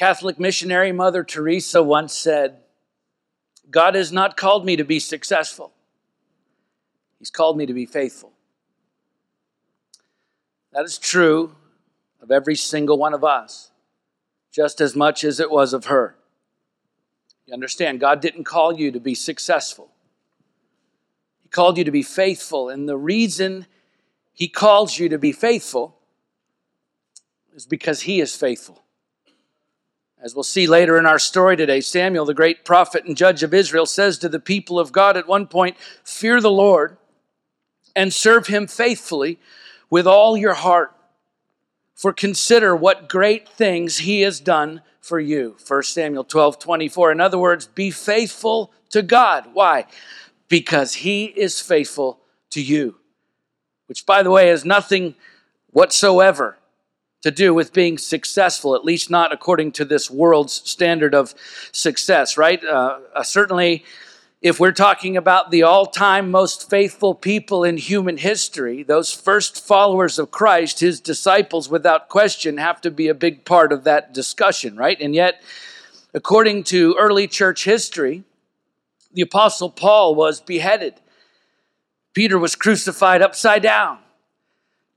Catholic missionary Mother Teresa once said, God has not called me to be successful, He's called me to be faithful. That is true of every single one of us, just as much as it was of her. You understand, God didn't call you to be successful, He called you to be faithful. And the reason He calls you to be faithful is because He is faithful. As we'll see later in our story today, Samuel, the great prophet and judge of Israel, says to the people of God at one point, Fear the Lord and serve him faithfully with all your heart. For consider what great things he has done for you. 1 Samuel 12 24. In other words, be faithful to God. Why? Because he is faithful to you. Which, by the way, has nothing whatsoever to do with being successful, at least not according to this world's standard of success, right? Uh, uh, certainly, if we're talking about the all time most faithful people in human history, those first followers of Christ, his disciples, without question, have to be a big part of that discussion, right? And yet, according to early church history, the Apostle Paul was beheaded. Peter was crucified upside down.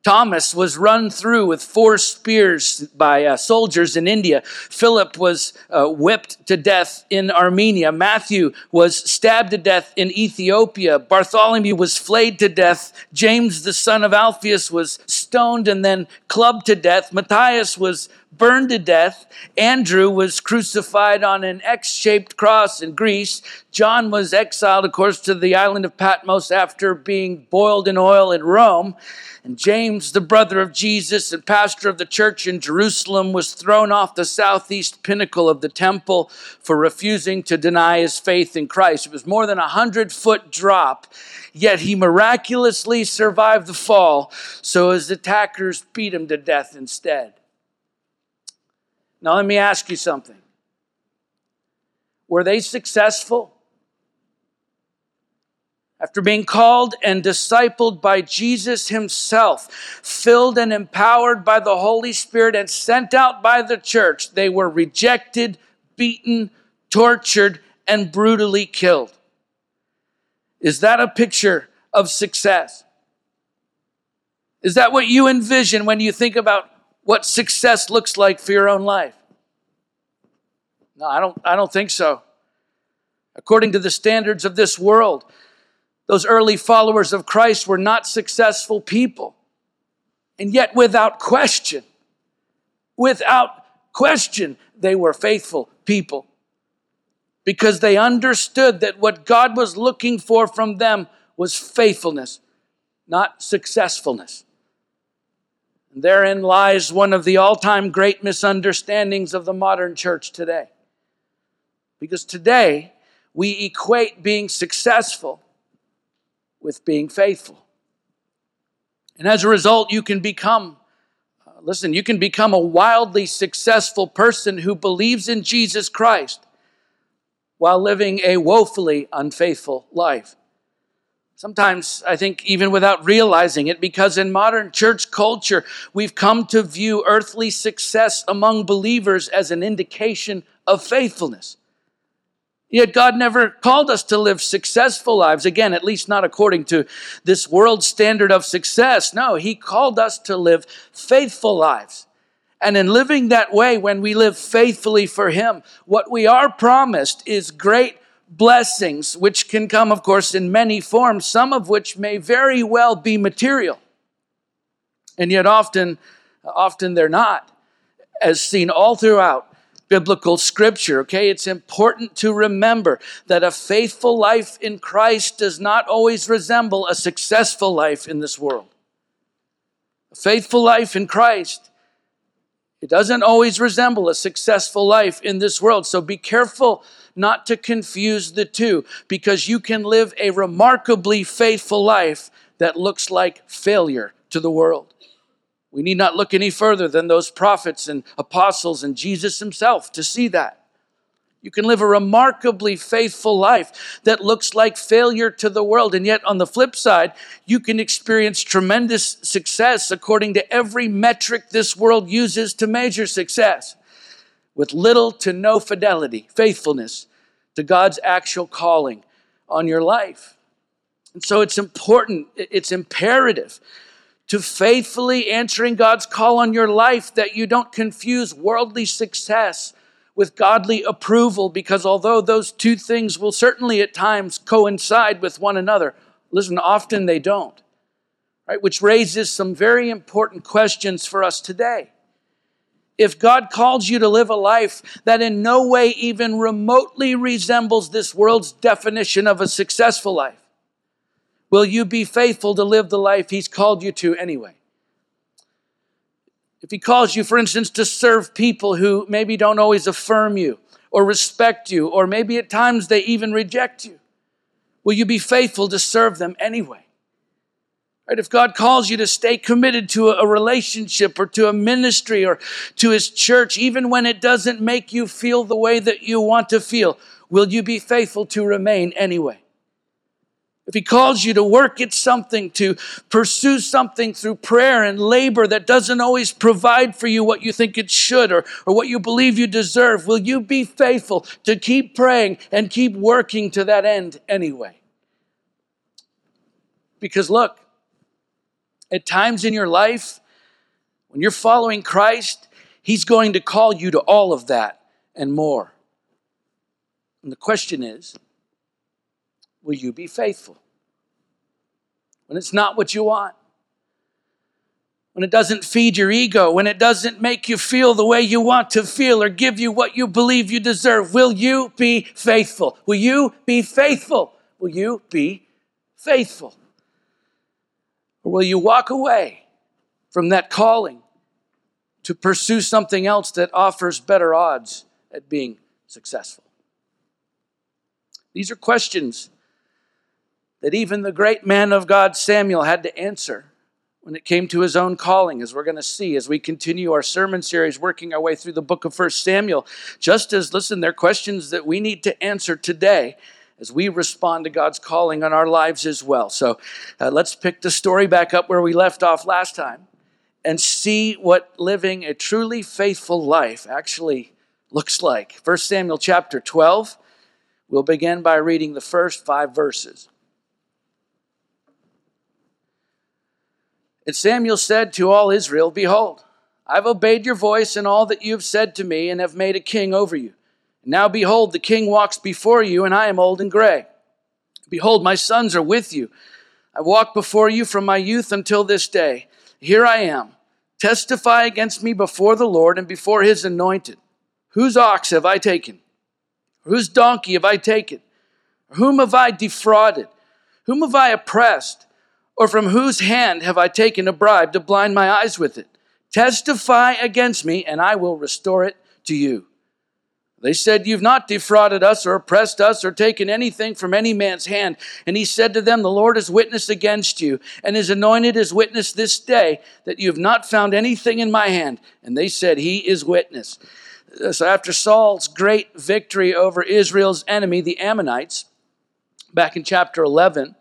Thomas was run through with four spears by uh, soldiers in India. Philip was uh, whipped to death in Armenia. Matthew was stabbed to death in Ethiopia. Bartholomew was flayed to death. James, the son of Alphaeus, was stoned and then clubbed to death. Matthias was burned to death. Andrew was crucified on an X shaped cross in Greece. John was exiled, of course, to the island of Patmos after being boiled in oil in Rome. And James, the brother of Jesus and pastor of the church in Jerusalem, was thrown off the southeast pinnacle of the temple for refusing to deny his faith in Christ. It was more than a hundred foot drop, yet he miraculously survived the fall, so his attackers beat him to death instead. Now, let me ask you something. Were they successful? After being called and discipled by Jesus himself, filled and empowered by the Holy Spirit, and sent out by the church, they were rejected, beaten, tortured, and brutally killed. Is that a picture of success? Is that what you envision when you think about what success looks like for your own life? No, I don't, I don't think so. According to the standards of this world, those early followers of Christ were not successful people. And yet, without question, without question, they were faithful people because they understood that what God was looking for from them was faithfulness, not successfulness. And therein lies one of the all time great misunderstandings of the modern church today. Because today, we equate being successful with being faithful. And as a result, you can become, uh, listen, you can become a wildly successful person who believes in Jesus Christ while living a woefully unfaithful life. Sometimes, I think, even without realizing it, because in modern church culture, we've come to view earthly success among believers as an indication of faithfulness. Yet God never called us to live successful lives. Again, at least not according to this world standard of success. No, He called us to live faithful lives. And in living that way, when we live faithfully for Him, what we are promised is great blessings, which can come, of course, in many forms, some of which may very well be material. And yet often, often they're not, as seen all throughout biblical scripture, okay? It's important to remember that a faithful life in Christ does not always resemble a successful life in this world. A faithful life in Christ, it doesn't always resemble a successful life in this world. So be careful not to confuse the two because you can live a remarkably faithful life that looks like failure to the world. We need not look any further than those prophets and apostles and Jesus himself to see that. You can live a remarkably faithful life that looks like failure to the world. And yet, on the flip side, you can experience tremendous success according to every metric this world uses to measure success. with little to no fidelity, faithfulness to God's actual calling on your life. And so it's important, it's imperative to faithfully answering God's call on your life that you don't confuse worldly success with godly approval, because although those two things will certainly at times coincide with one another, listen, often they don't. Right? Which raises some very important questions for us today. If God calls you to live a life that in no way even remotely resembles this world's definition of a successful life, will you be faithful to live the life He's called you to anyway? If He calls you, for instance, to serve people who maybe don't always affirm you or respect you, or maybe at times they even reject you, will you be faithful to serve them anyway? Right? If God calls you to stay committed to a relationship or to a ministry or to His church, even when it doesn't make you feel the way that you want to feel, will you be faithful to remain anyway? If He calls you to work at something, to pursue something through prayer and labor that doesn't always provide for you what you think it should or, or what you believe you deserve, will you be faithful to keep praying and keep working to that end anyway? Because look, at times in your life, when you're following Christ, He's going to call you to all of that and more. And the question is will you be faithful? When it's not what you want, when it doesn't feed your ego, when it doesn't make you feel the way you want to feel or give you what you believe you deserve, will you be faithful? Will you be faithful? Will you be faithful? Or will you walk away from that calling to pursue something else that offers better odds at being successful? These are questions that even the great man of God, Samuel, had to answer when it came to his own calling, as we're going to see as we continue our sermon series, working our way through the book of First Samuel. Just as, listen, there are questions that we need to answer today as we respond to God's calling on our lives as well. So uh, let's pick the story back up where we left off last time and see what living a truly faithful life actually looks like. 1 Samuel chapter 12. We'll begin by reading the first five verses. And Samuel said to all Israel, Behold, I've obeyed your voice in all that you have said to me, and have made a king over you. Now behold, the king walks before you, and I am old and gray. Behold, my sons are with you. I walked before you from my youth until this day. Here I am. Testify against me before the Lord and before his anointed. Whose ox have I taken? Whose donkey have I taken? Whom have I defrauded? Whom have I oppressed? Or from whose hand have I taken a bribe to blind my eyes with it? Testify against me, and I will restore it to you. They said, You've not defrauded us or oppressed us or taken anything from any man's hand. And he said to them, The Lord is witness against you, and his anointed is witness this day that you have not found anything in my hand. And they said, He is witness. Uh, so after Saul's great victory over Israel's enemy, the Ammonites, back in chapter 11,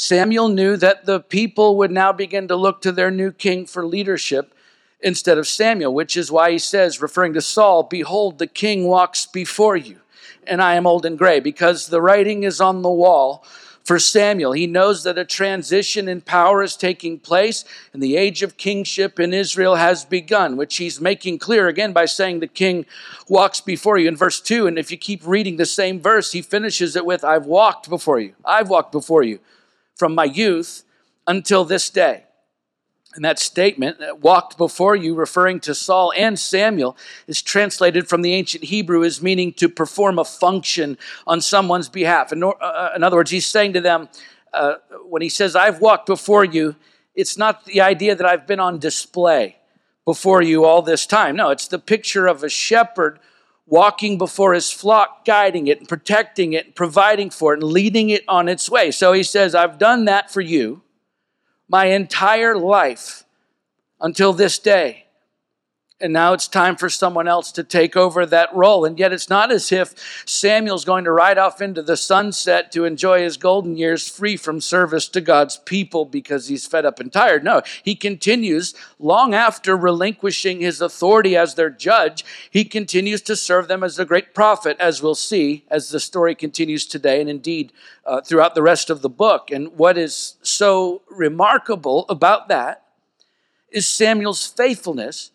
Samuel knew that the people would now begin to look to their new king for leadership instead of Samuel, which is why he says, referring to Saul, Behold, the king walks before you, and I am old and gray, because the writing is on the wall for Samuel. He knows that a transition in power is taking place, and the age of kingship in Israel has begun, which he's making clear again by saying the king walks before you in verse 2. And if you keep reading the same verse, he finishes it with, I've walked before you. I've walked before you from my youth until this day. And that statement, that walked before you, referring to Saul and Samuel, is translated from the ancient Hebrew as meaning to perform a function on someone's behalf. In, uh, uh, in other words, he's saying to them, uh, when he says, I've walked before you, it's not the idea that I've been on display before you all this time. No, it's the picture of a shepherd walking before his flock, guiding it and protecting it and providing for it and leading it on its way. So he says, I've done that for you my entire life until this day. And now it's time for someone else to take over that role. And yet it's not as if Samuel's going to ride off into the sunset to enjoy his golden years free from service to God's people because he's fed up and tired. No, he continues long after relinquishing his authority as their judge. He continues to serve them as a great prophet, as we'll see as the story continues today and indeed uh, throughout the rest of the book. And what is so remarkable about that is Samuel's faithfulness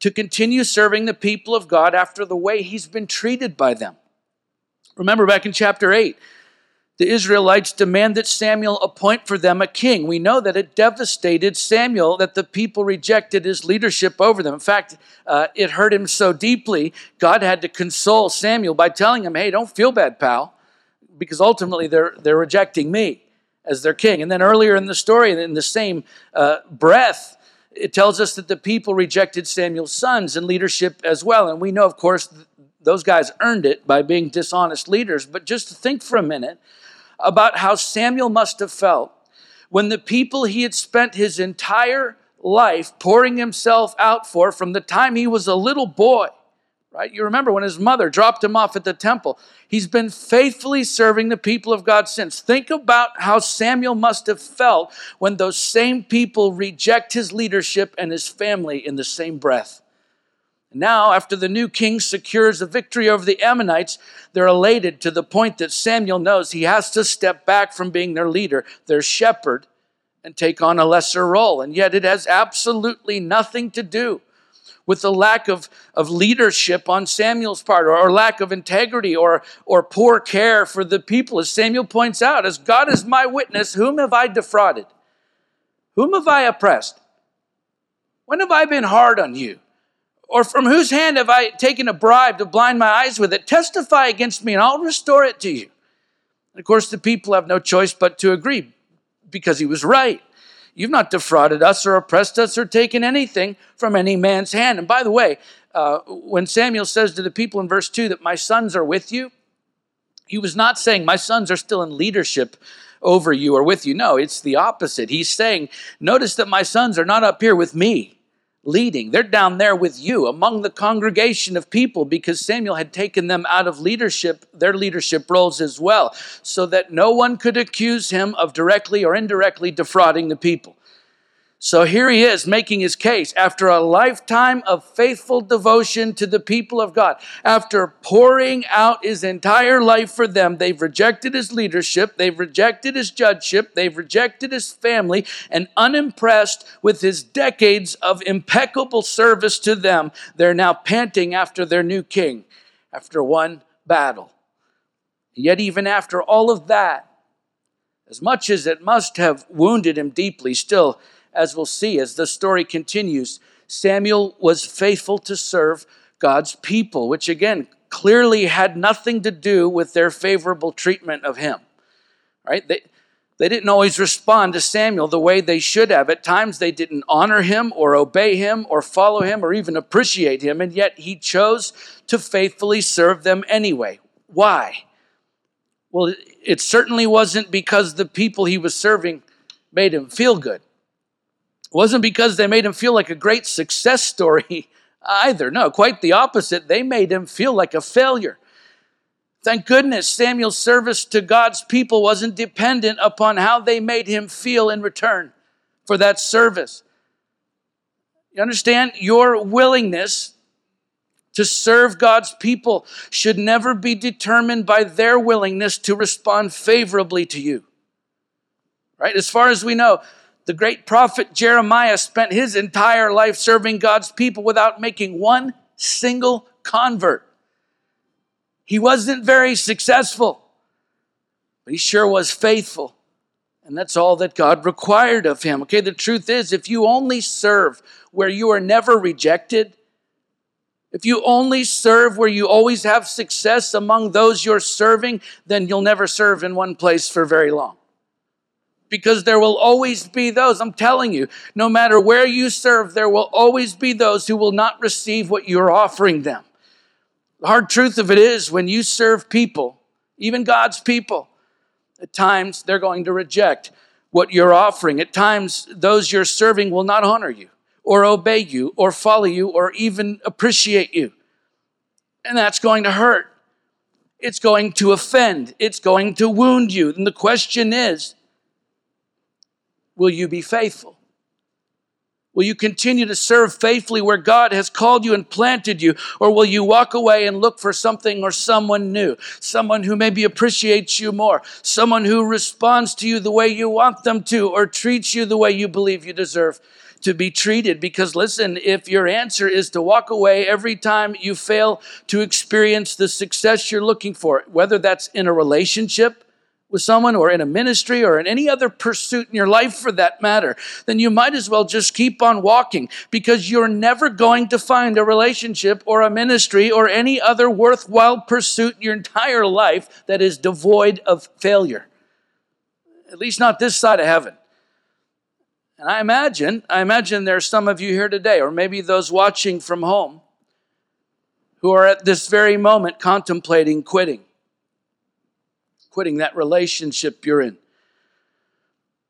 to continue serving the people of God after the way he's been treated by them. Remember back in chapter 8, the Israelites demand that Samuel appoint for them a king. We know that it devastated Samuel that the people rejected his leadership over them. In fact, uh, it hurt him so deeply, God had to console Samuel by telling him, hey, don't feel bad, pal, because ultimately they're, they're rejecting me as their king. And then earlier in the story, in the same uh, breath, it tells us that the people rejected Samuel's sons in leadership as well. And we know, of course, those guys earned it by being dishonest leaders. But just think for a minute about how Samuel must have felt when the people he had spent his entire life pouring himself out for from the time he was a little boy right? You remember when his mother dropped him off at the temple. He's been faithfully serving the people of God since. Think about how Samuel must have felt when those same people reject his leadership and his family in the same breath. Now, after the new king secures a victory over the Ammonites, they're elated to the point that Samuel knows he has to step back from being their leader, their shepherd, and take on a lesser role. And yet, it has absolutely nothing to do with the lack of, of leadership on Samuel's part or, or lack of integrity or, or poor care for the people. As Samuel points out, as God is my witness, whom have I defrauded? Whom have I oppressed? When have I been hard on you? Or from whose hand have I taken a bribe to blind my eyes with it? Testify against me and I'll restore it to you. And of course, the people have no choice but to agree because he was right. You've not defrauded us or oppressed us or taken anything from any man's hand. And by the way, uh, when Samuel says to the people in verse 2 that my sons are with you, he was not saying my sons are still in leadership over you or with you. No, it's the opposite. He's saying, notice that my sons are not up here with me leading. They're down there with you among the congregation of people because Samuel had taken them out of leadership, their leadership roles as well, so that no one could accuse him of directly or indirectly defrauding the people. So here he is making his case after a lifetime of faithful devotion to the people of God. After pouring out his entire life for them, they've rejected his leadership, they've rejected his judgeship, they've rejected his family, and unimpressed with his decades of impeccable service to them, they're now panting after their new king, after one battle. Yet, even after all of that, as much as it must have wounded him deeply, still, as we'll see as the story continues, Samuel was faithful to serve God's people, which again clearly had nothing to do with their favorable treatment of him. Right? They, they didn't always respond to Samuel the way they should have. At times they didn't honor him or obey him or follow him or even appreciate him, and yet he chose to faithfully serve them anyway. Why? Well, it certainly wasn't because the people he was serving made him feel good. Wasn't because they made him feel like a great success story either. No, quite the opposite. They made him feel like a failure. Thank goodness Samuel's service to God's people wasn't dependent upon how they made him feel in return for that service. You understand? Your willingness to serve God's people should never be determined by their willingness to respond favorably to you. Right? As far as we know, the great prophet Jeremiah spent his entire life serving God's people without making one single convert. He wasn't very successful, but he sure was faithful. And that's all that God required of him. Okay, the truth is, if you only serve where you are never rejected, if you only serve where you always have success among those you're serving, then you'll never serve in one place for very long because there will always be those, I'm telling you, no matter where you serve, there will always be those who will not receive what you're offering them. The hard truth of it is, when you serve people, even God's people, at times they're going to reject what you're offering. At times, those you're serving will not honor you or obey you or follow you or even appreciate you. And that's going to hurt. It's going to offend. It's going to wound you. And the question is will you be faithful? Will you continue to serve faithfully where God has called you and planted you? Or will you walk away and look for something or someone new? Someone who maybe appreciates you more, someone who responds to you the way you want them to, or treats you the way you believe you deserve to be treated. Because listen, if your answer is to walk away every time you fail to experience the success you're looking for, whether that's in a relationship, with someone or in a ministry or in any other pursuit in your life for that matter, then you might as well just keep on walking because you're never going to find a relationship or a ministry or any other worthwhile pursuit in your entire life that is devoid of failure. At least not this side of heaven. And I imagine, I imagine there's some of you here today, or maybe those watching from home, who are at this very moment contemplating quitting quitting that relationship you're in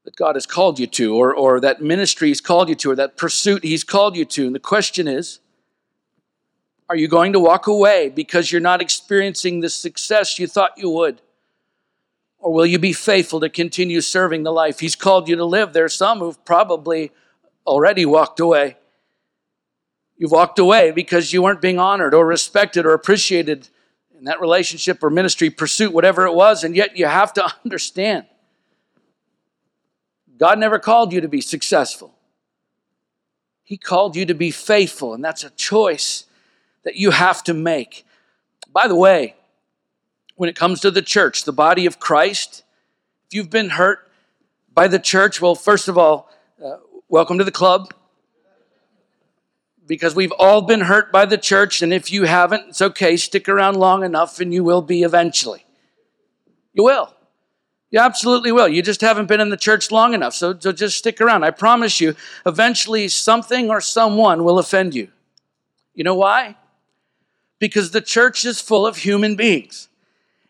that God has called you to, or, or that ministry He's called you to, or that pursuit He's called you to. And the question is are you going to walk away because you're not experiencing the success you thought you would? Or will you be faithful to continue serving the life He's called you to live? There's some who've probably already walked away. You've walked away because you weren't being honored or respected or appreciated in that relationship or ministry pursuit, whatever it was, and yet you have to understand God never called you to be successful. He called you to be faithful, and that's a choice that you have to make. By the way, when it comes to the church, the body of Christ, if you've been hurt by the church, well, first of all, uh, welcome to the club because we've all been hurt by the church, and if you haven't, it's okay. Stick around long enough, and you will be eventually. You will. You absolutely will. You just haven't been in the church long enough, so, so just stick around. I promise you, eventually something or someone will offend you. You know why? Because the church is full of human beings.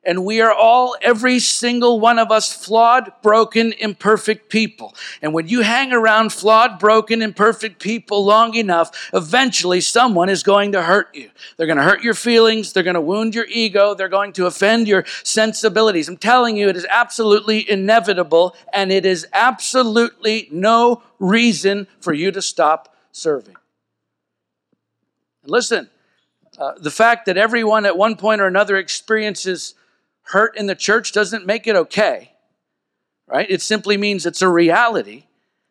And we are all, every single one of us, flawed, broken, imperfect people. And when you hang around flawed, broken, imperfect people long enough, eventually someone is going to hurt you. They're going to hurt your feelings. They're going to wound your ego. They're going to offend your sensibilities. I'm telling you, it is absolutely inevitable, and it is absolutely no reason for you to stop serving. And listen, uh, the fact that everyone at one point or another experiences hurt in the church doesn't make it okay, right? It simply means it's a reality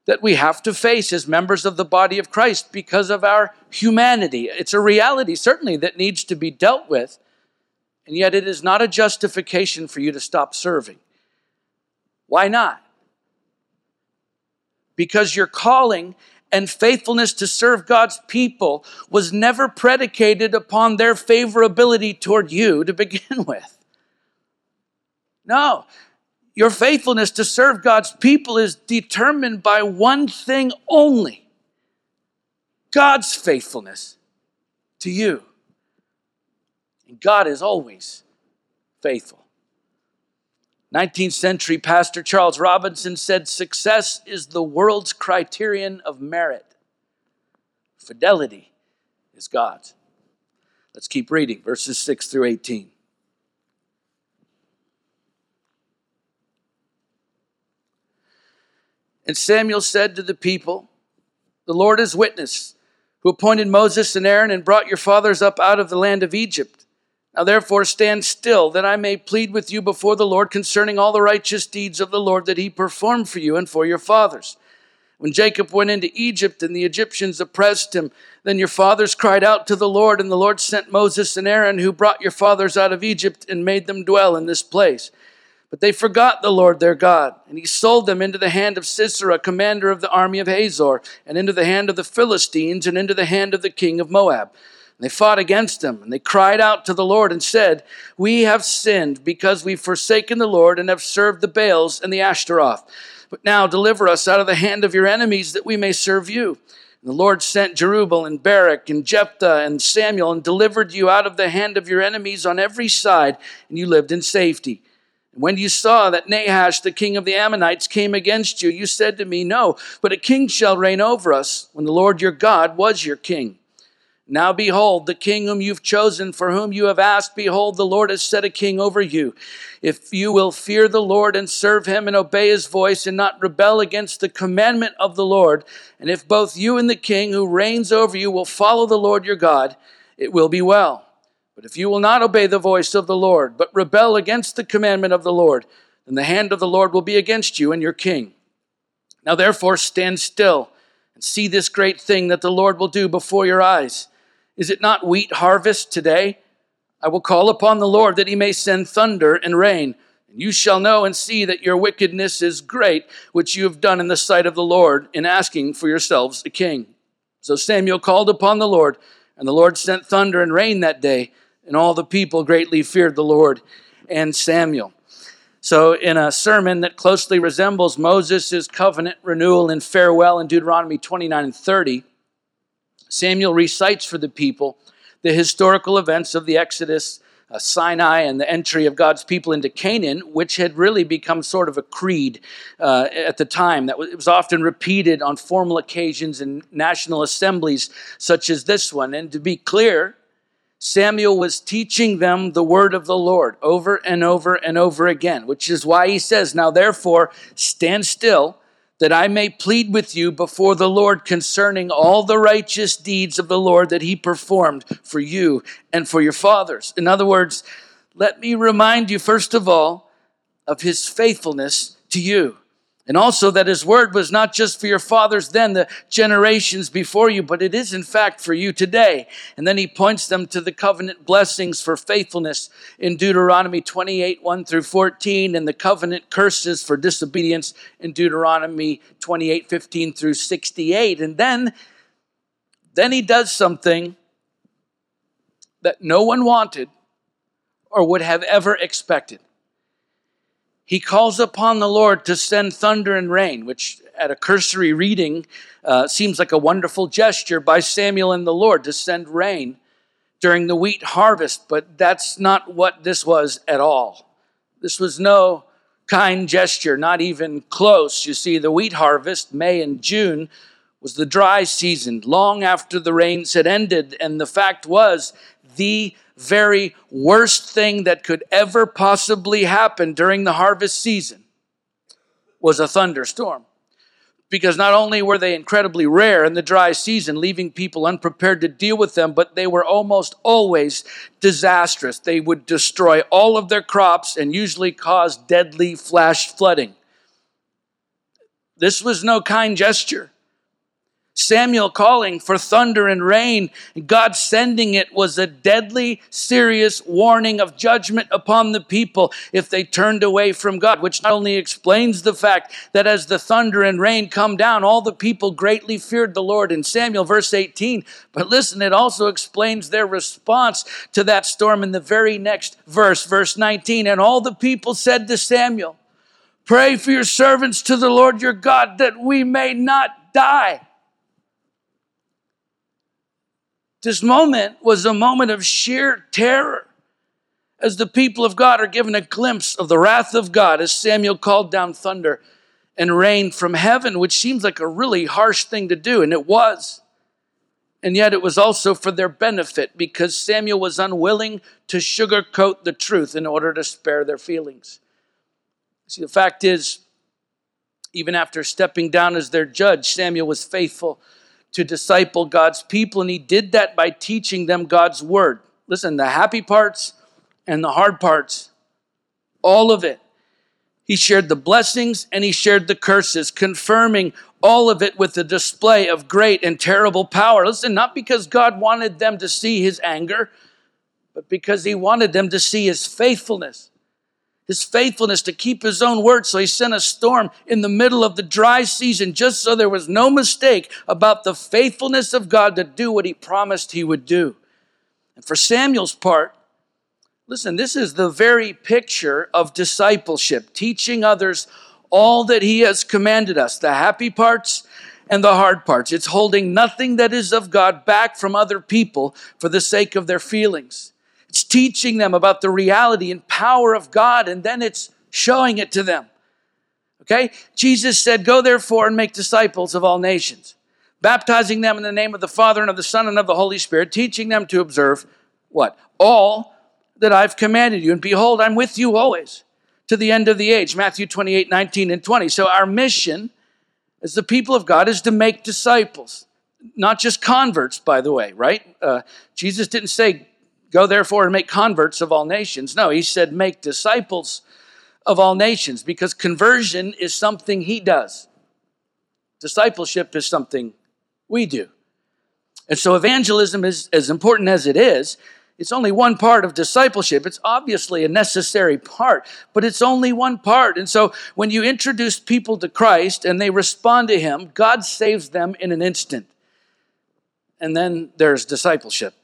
that we have to face as members of the body of Christ because of our humanity. It's a reality, certainly, that needs to be dealt with, and yet it is not a justification for you to stop serving. Why not? Because your calling and faithfulness to serve God's people was never predicated upon their favorability toward you to begin with. No. Your faithfulness to serve God's people is determined by one thing only God's faithfulness to you. And God is always faithful. 19th century pastor Charles Robinson said, Success is the world's criterion of merit. Fidelity is God's. Let's keep reading verses 6 through 18. And Samuel said to the people, The Lord is witness, who appointed Moses and Aaron and brought your fathers up out of the land of Egypt. Now therefore stand still, that I may plead with you before the Lord concerning all the righteous deeds of the Lord that he performed for you and for your fathers. When Jacob went into Egypt and the Egyptians oppressed him, then your fathers cried out to the Lord, and the Lord sent Moses and Aaron, who brought your fathers out of Egypt and made them dwell in this place. But they forgot the Lord their God, and he sold them into the hand of Sisera, commander of the army of Hazor, and into the hand of the Philistines, and into the hand of the king of Moab. And they fought against them, and they cried out to the Lord and said, We have sinned because we've forsaken the Lord and have served the Baals and the Ashtaroth. But now deliver us out of the hand of your enemies that we may serve you. And the Lord sent Jerubbaal and Barak and Jephthah and Samuel and delivered you out of the hand of your enemies on every side, and you lived in safety. When you saw that Nahash, the king of the Ammonites, came against you, you said to me, No, but a king shall reign over us, when the Lord your God was your king. Now behold, the king whom you've chosen, for whom you have asked, behold, the Lord has set a king over you. If you will fear the Lord and serve him and obey his voice and not rebel against the commandment of the Lord, and if both you and the king who reigns over you will follow the Lord your God, it will be well. But if you will not obey the voice of the Lord, but rebel against the commandment of the Lord, then the hand of the Lord will be against you and your king. Now therefore stand still and see this great thing that the Lord will do before your eyes. Is it not wheat harvest today? I will call upon the Lord that he may send thunder and rain. And you shall know and see that your wickedness is great, which you have done in the sight of the Lord in asking for yourselves a king. So Samuel called upon the Lord, and the Lord sent thunder and rain that day and all the people greatly feared the Lord and Samuel. So, in a sermon that closely resembles Moses' covenant renewal and farewell in Deuteronomy 29 and 30, Samuel recites for the people the historical events of the Exodus, uh, Sinai, and the entry of God's people into Canaan, which had really become sort of a creed uh, at the time. That was, it was often repeated on formal occasions in national assemblies such as this one. And to be clear, Samuel was teaching them the word of the Lord over and over and over again, which is why he says, Now therefore, stand still, that I may plead with you before the Lord concerning all the righteous deeds of the Lord that he performed for you and for your fathers. In other words, let me remind you, first of all, of his faithfulness to you. And also that his word was not just for your fathers then, the generations before you, but it is in fact for you today. And then he points them to the covenant blessings for faithfulness in Deuteronomy 28, 1 through 14, and the covenant curses for disobedience in Deuteronomy 28, 15 through 68. And then, then he does something that no one wanted or would have ever expected he calls upon the Lord to send thunder and rain, which at a cursory reading uh, seems like a wonderful gesture by Samuel and the Lord to send rain during the wheat harvest, but that's not what this was at all. This was no kind gesture, not even close. You see, the wheat harvest, May and June, was the dry season, long after the rains had ended, and the fact was the very worst thing that could ever possibly happen during the harvest season was a thunderstorm. Because not only were they incredibly rare in the dry season, leaving people unprepared to deal with them, but they were almost always disastrous. They would destroy all of their crops and usually cause deadly flash flooding. This was no kind gesture. Samuel calling for thunder and rain, God sending it was a deadly, serious warning of judgment upon the people if they turned away from God, which not only explains the fact that as the thunder and rain come down, all the people greatly feared the Lord in Samuel, verse 18. But listen, it also explains their response to that storm in the very next verse, verse 19. And all the people said to Samuel, Pray for your servants to the Lord your God that we may not die. This moment was a moment of sheer terror as the people of God are given a glimpse of the wrath of God as Samuel called down thunder and rain from heaven, which seems like a really harsh thing to do, and it was. And yet it was also for their benefit because Samuel was unwilling to sugarcoat the truth in order to spare their feelings. See, the fact is, even after stepping down as their judge, Samuel was faithful to disciple God's people, and he did that by teaching them God's word. Listen, the happy parts and the hard parts, all of it. He shared the blessings and he shared the curses, confirming all of it with a display of great and terrible power. Listen, not because God wanted them to see his anger, but because he wanted them to see his faithfulness his faithfulness to keep his own word. So he sent a storm in the middle of the dry season just so there was no mistake about the faithfulness of God to do what he promised he would do. And for Samuel's part, listen, this is the very picture of discipleship, teaching others all that he has commanded us, the happy parts and the hard parts. It's holding nothing that is of God back from other people for the sake of their feelings. It's teaching them about the reality and power of God, and then it's showing it to them. Okay? Jesus said, Go therefore and make disciples of all nations, baptizing them in the name of the Father and of the Son and of the Holy Spirit, teaching them to observe what? All that I've commanded you. And behold, I'm with you always to the end of the age. Matthew 28, 19, and 20. So our mission as the people of God is to make disciples, not just converts, by the way, right? Uh, Jesus didn't say, Go therefore and make converts of all nations. No, he said, Make disciples of all nations because conversion is something he does. Discipleship is something we do. And so evangelism is as important as it is. It's only one part of discipleship. It's obviously a necessary part, but it's only one part. And so when you introduce people to Christ and they respond to him, God saves them in an instant. And then there's discipleship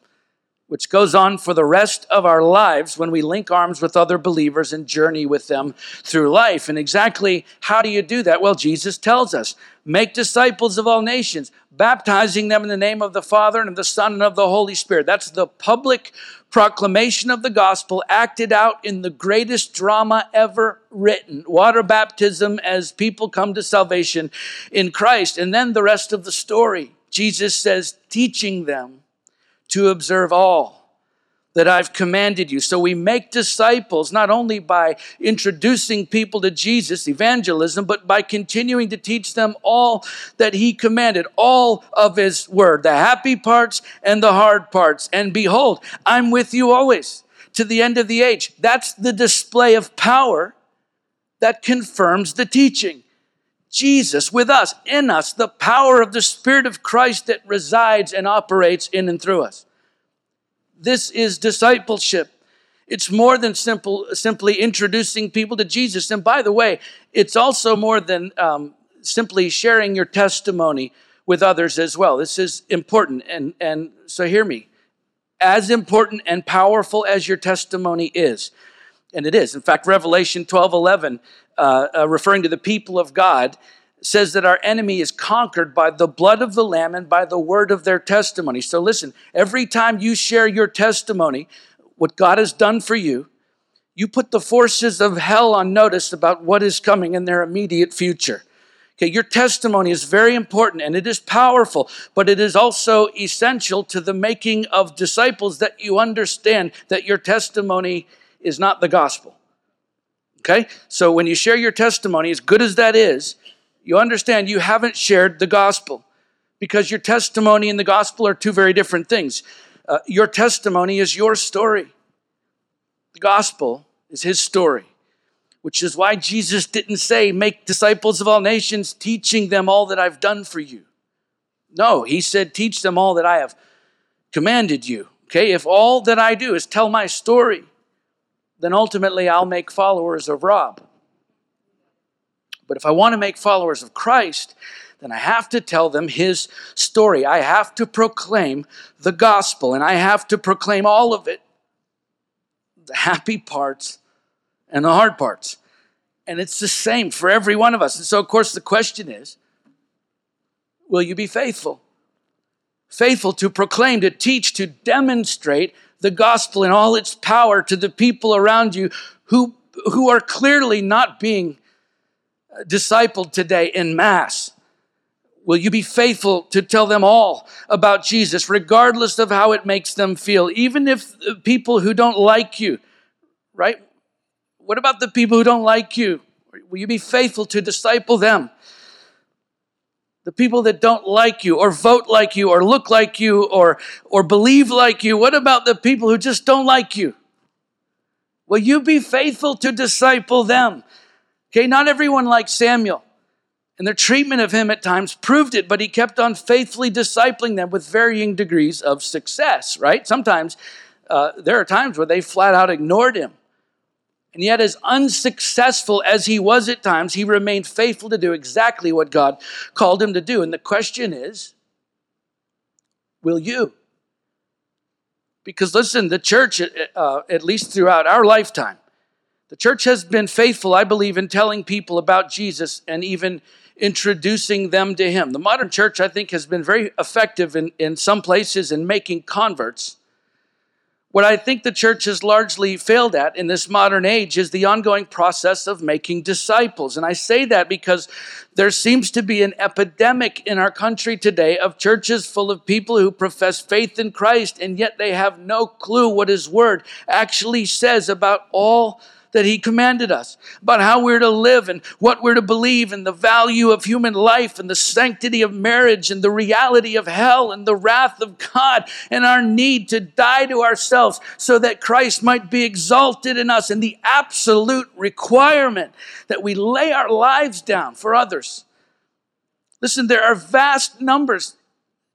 which goes on for the rest of our lives when we link arms with other believers and journey with them through life. And exactly how do you do that? Well, Jesus tells us make disciples of all nations, baptizing them in the name of the Father and of the Son and of the Holy Spirit. That's the public proclamation of the gospel acted out in the greatest drama ever written water baptism as people come to salvation in Christ. And then the rest of the story. Jesus says, teaching them to observe all that I've commanded you. So we make disciples not only by introducing people to Jesus, evangelism, but by continuing to teach them all that He commanded, all of His word, the happy parts and the hard parts. And behold, I'm with you always to the end of the age. That's the display of power that confirms the teaching. Jesus with us, in us, the power of the Spirit of Christ that resides and operates in and through us. This is discipleship. It's more than simple, simply introducing people to Jesus. And by the way, it's also more than um, simply sharing your testimony with others as well. This is important. And, and so hear me. As important and powerful as your testimony is, and it is. In fact, Revelation 12 11 uh, uh, referring to the people of God, says that our enemy is conquered by the blood of the Lamb and by the word of their testimony. So listen, every time you share your testimony, what God has done for you, you put the forces of hell on notice about what is coming in their immediate future. Okay, your testimony is very important and it is powerful, but it is also essential to the making of disciples that you understand that your testimony is not the gospel. Okay? So when you share your testimony, as good as that is, you understand you haven't shared the gospel because your testimony and the gospel are two very different things. Uh, your testimony is your story, the gospel is his story, which is why Jesus didn't say, Make disciples of all nations, teaching them all that I've done for you. No, he said, Teach them all that I have commanded you. Okay, if all that I do is tell my story, then ultimately I'll make followers of Rob. But if I want to make followers of Christ, then I have to tell them his story. I have to proclaim the gospel, and I have to proclaim all of it the happy parts and the hard parts. And it's the same for every one of us. And so, of course, the question is will you be faithful? Faithful to proclaim, to teach, to demonstrate the gospel in all its power to the people around you who, who are clearly not being uh, discipled today in mass? Will you be faithful to tell them all about Jesus, regardless of how it makes them feel, even if people who don't like you, right? What about the people who don't like you? Will you be faithful to disciple them? The people that don't like you, or vote like you, or look like you, or, or believe like you, what about the people who just don't like you? Will you be faithful to disciple them? Okay, not everyone liked Samuel. And their treatment of him at times proved it, but he kept on faithfully discipling them with varying degrees of success, right? Sometimes uh, there are times where they flat out ignored him. And yet, as unsuccessful as he was at times, he remained faithful to do exactly what God called him to do. And the question is will you? Because listen, the church, uh, at least throughout our lifetime, the church has been faithful, I believe, in telling people about Jesus and even introducing them to Him. The modern church, I think, has been very effective in, in some places in making converts What I think the church has largely failed at in this modern age is the ongoing process of making disciples. And I say that because there seems to be an epidemic in our country today of churches full of people who profess faith in Christ, and yet they have no clue what His Word actually says about all that He commanded us, about how we're to live and what we're to believe, and the value of human life, and the sanctity of marriage, and the reality of hell, and the wrath of God, and our need to die to ourselves so that Christ might be exalted in us, and the absolute requirement that we lay our lives down for others. Listen, there are vast numbers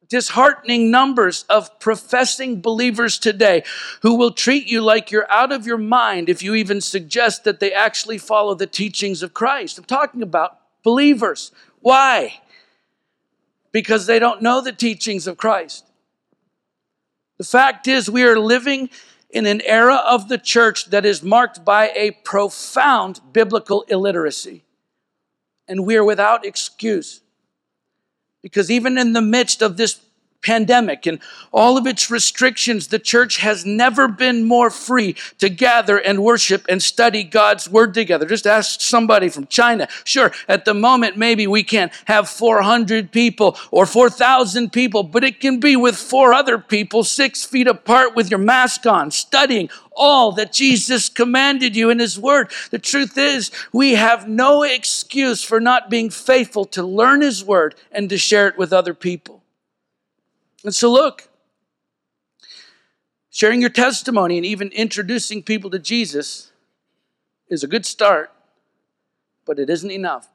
disheartening numbers of professing believers today who will treat you like you're out of your mind if you even suggest that they actually follow the teachings of Christ. I'm talking about believers. Why? Because they don't know the teachings of Christ. The fact is, we are living in an era of the church that is marked by a profound biblical illiteracy. And we are without excuse. Because even in the midst of this pandemic and all of its restrictions, the church has never been more free to gather and worship and study God's word together. Just ask somebody from China. Sure, at the moment, maybe we can't have 400 people or 4,000 people, but it can be with four other people, six feet apart with your mask on, studying all that Jesus commanded you in His Word. The truth is, we have no excuse for not being faithful to learn His Word and to share it with other people. And so, look, sharing your testimony and even introducing people to Jesus is a good start, but it isn't enough.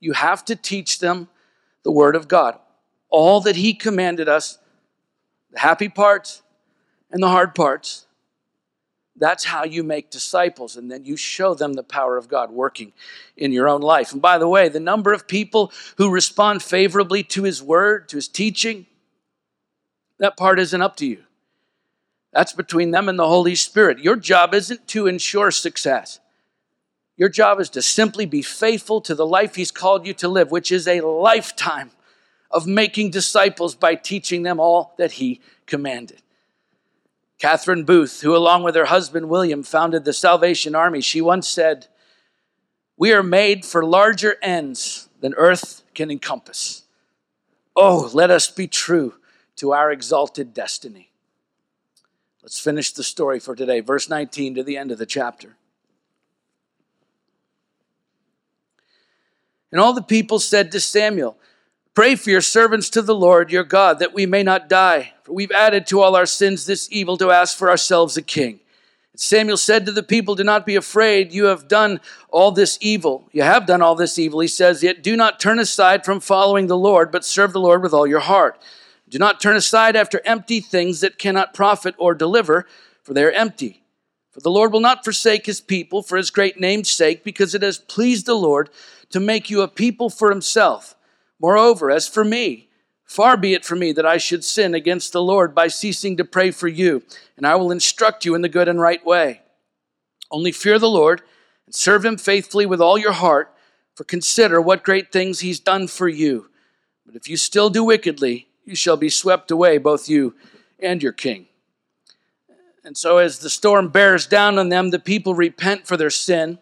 You have to teach them the Word of God, all that He commanded us, the happy parts and the hard parts. That's how you make disciples, and then you show them the power of God working in your own life. And by the way, the number of people who respond favorably to His word, to His teaching, that part isn't up to you. That's between them and the Holy Spirit. Your job isn't to ensure success. Your job is to simply be faithful to the life He's called you to live, which is a lifetime of making disciples by teaching them all that He commanded. Catherine Booth, who along with her husband William founded the Salvation Army, she once said, We are made for larger ends than earth can encompass. Oh, let us be true to our exalted destiny. Let's finish the story for today, verse 19 to the end of the chapter. And all the people said to Samuel, Pray for your servants to the Lord your God, that we may not die, for we've added to all our sins this evil to ask for ourselves a king. And Samuel said to the people, Do not be afraid. You have done all this evil. You have done all this evil, he says, yet do not turn aside from following the Lord, but serve the Lord with all your heart. Do not turn aside after empty things that cannot profit or deliver, for they are empty. For the Lord will not forsake his people for his great name's sake, because it has pleased the Lord to make you a people for himself Moreover, as for me, far be it from me that I should sin against the Lord by ceasing to pray for you, and I will instruct you in the good and right way. Only fear the Lord and serve him faithfully with all your heart, for consider what great things he's done for you. But if you still do wickedly, you shall be swept away, both you and your king. And so, as the storm bears down on them, the people repent for their sin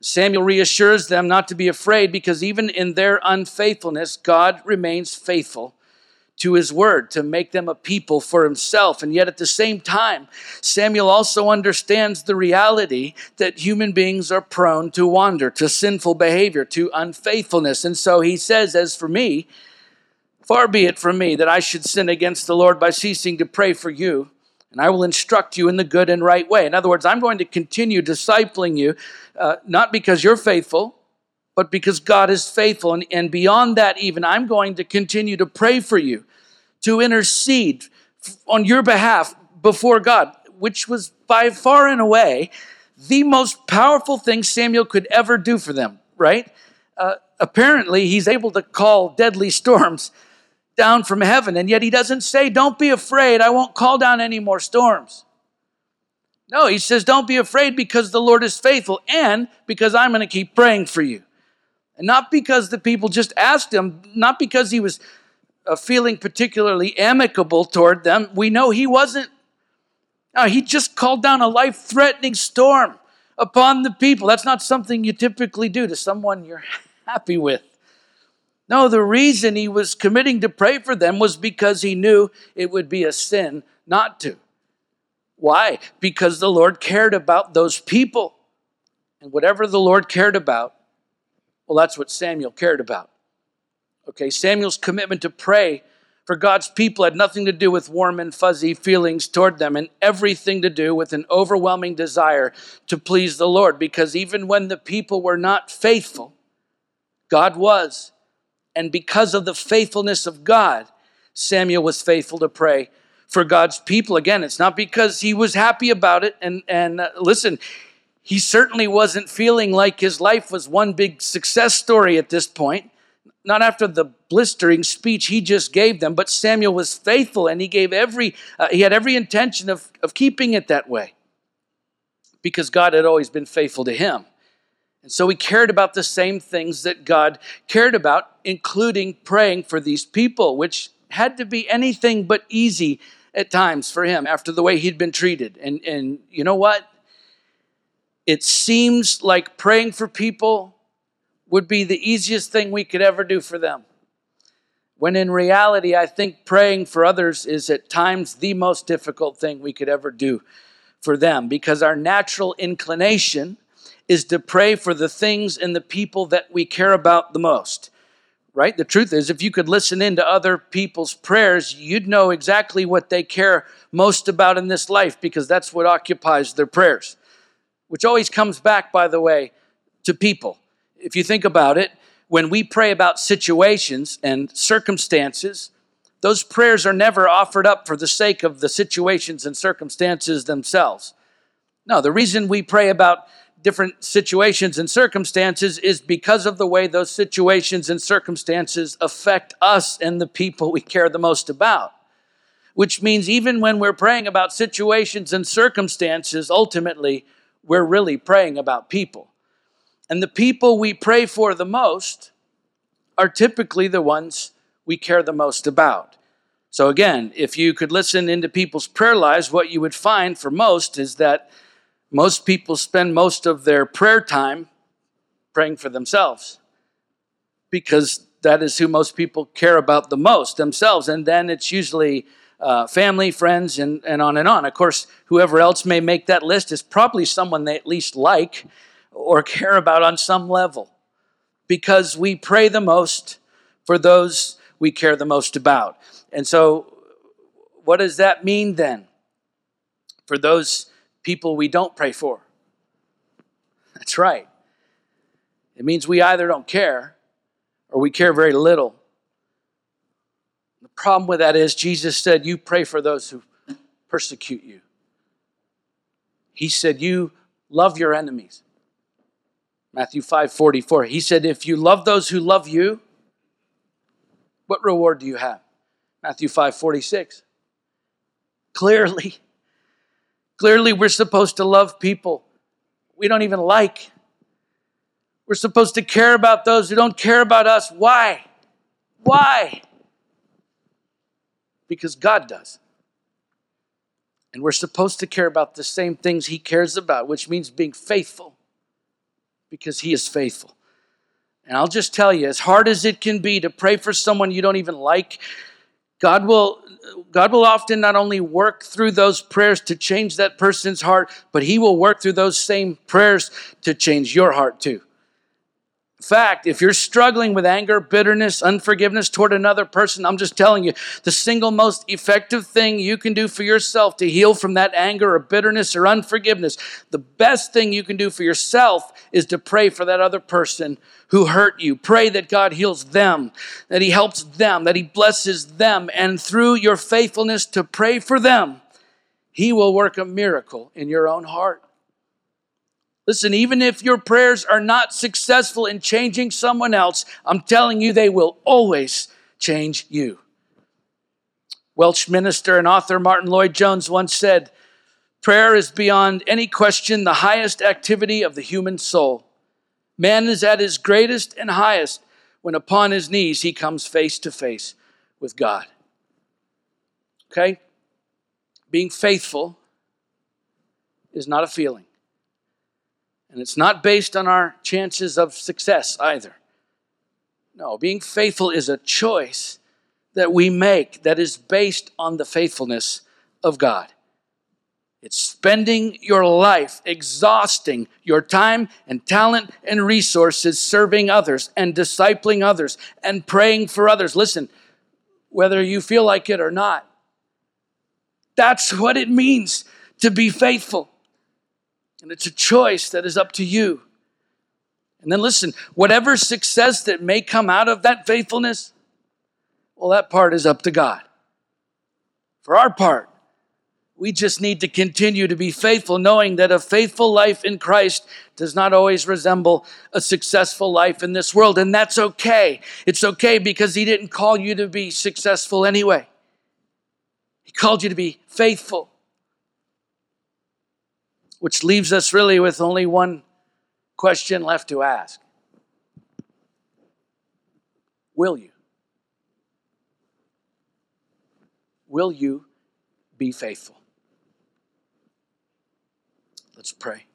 Samuel reassures them not to be afraid because even in their unfaithfulness, God remains faithful to his word to make them a people for himself. And yet at the same time, Samuel also understands the reality that human beings are prone to wander, to sinful behavior, to unfaithfulness. And so he says, As for me, far be it from me that I should sin against the Lord by ceasing to pray for you and I will instruct you in the good and right way. In other words, I'm going to continue discipling you, uh, not because you're faithful, but because God is faithful. And, and beyond that, even, I'm going to continue to pray for you, to intercede on your behalf before God, which was by far and away the most powerful thing Samuel could ever do for them, right? Uh, apparently, he's able to call deadly storms down from heaven. And yet he doesn't say, Don't be afraid, I won't call down any more storms. No, he says, Don't be afraid because the Lord is faithful and because I'm going to keep praying for you. And not because the people just asked him, not because he was uh, feeling particularly amicable toward them. We know he wasn't. Now, he just called down a life threatening storm upon the people. That's not something you typically do to someone you're happy with. No, the reason he was committing to pray for them was because he knew it would be a sin not to. Why? Because the Lord cared about those people. And whatever the Lord cared about, well, that's what Samuel cared about. Okay, Samuel's commitment to pray for God's people had nothing to do with warm and fuzzy feelings toward them and everything to do with an overwhelming desire to please the Lord. Because even when the people were not faithful, God was. And because of the faithfulness of God, Samuel was faithful to pray for God's people. Again, it's not because he was happy about it. And, and uh, listen, he certainly wasn't feeling like his life was one big success story at this point. Not after the blistering speech he just gave them, but Samuel was faithful and he gave every, uh, he had every intention of, of keeping it that way because God had always been faithful to him. And so he cared about the same things that God cared about, including praying for these people, which had to be anything but easy at times for him after the way he'd been treated. And, and you know what? It seems like praying for people would be the easiest thing we could ever do for them. When in reality, I think praying for others is at times the most difficult thing we could ever do for them because our natural inclination is to pray for the things and the people that we care about the most right? The truth is, if you could listen in to other people's prayers, you'd know exactly what they care most about in this life because that's what occupies their prayers, which always comes back, by the way, to people. If you think about it, when we pray about situations and circumstances, those prayers are never offered up for the sake of the situations and circumstances themselves. No, the reason we pray about different situations and circumstances is because of the way those situations and circumstances affect us and the people we care the most about. Which means even when we're praying about situations and circumstances, ultimately, we're really praying about people. And the people we pray for the most are typically the ones we care the most about. So, again, if you could listen into people's prayer lives, what you would find for most is that most people spend most of their prayer time praying for themselves because that is who most people care about the most themselves. And then it's usually uh, family, friends, and, and on and on. Of course, whoever else may make that list is probably someone they at least like or care about on some level because we pray the most for those we care the most about. And so, what does that mean then? For those people we don't pray for. That's right. It means we either don't care or we care very little. The problem with that is Jesus said, You pray for those who persecute you. He said, You love your enemies. Matthew 5 44. He said, If you love those who love you, what reward do you have? Matthew 5 46. Clearly, Clearly, we're supposed to love people we don't even like. We're supposed to care about those who don't care about us. Why? Why? Because God does. And we're supposed to care about the same things He cares about, which means being faithful because He is faithful. And I'll just tell you, as hard as it can be to pray for someone you don't even like, God will God will often not only work through those prayers to change that person's heart, but he will work through those same prayers to change your heart too fact, if you're struggling with anger, bitterness, unforgiveness toward another person, I'm just telling you, the single most effective thing you can do for yourself to heal from that anger or bitterness or unforgiveness, the best thing you can do for yourself is to pray for that other person who hurt you. Pray that God heals them, that He helps them, that He blesses them, and through your faithfulness to pray for them, He will work a miracle in your own heart. Listen, even if your prayers are not successful in changing someone else, I'm telling you, they will always change you. Welsh minister and author Martyn Lloyd-Jones once said, Prayer is beyond any question the highest activity of the human soul. Man is at his greatest and highest when upon his knees he comes face to face with God. Okay? Being faithful is not a feeling. And it's not based on our chances of success either. No, being faithful is a choice that we make that is based on the faithfulness of God. It's spending your life exhausting your time and talent and resources serving others and discipling others and praying for others. Listen, whether you feel like it or not, that's what it means to be faithful. And it's a choice that is up to you. And then listen, whatever success that may come out of that faithfulness, well, that part is up to God. For our part, we just need to continue to be faithful, knowing that a faithful life in Christ does not always resemble a successful life in this world. And that's okay. It's okay because He didn't call you to be successful anyway, He called you to be faithful. Which leaves us really with only one question left to ask Will you? Will you be faithful? Let's pray.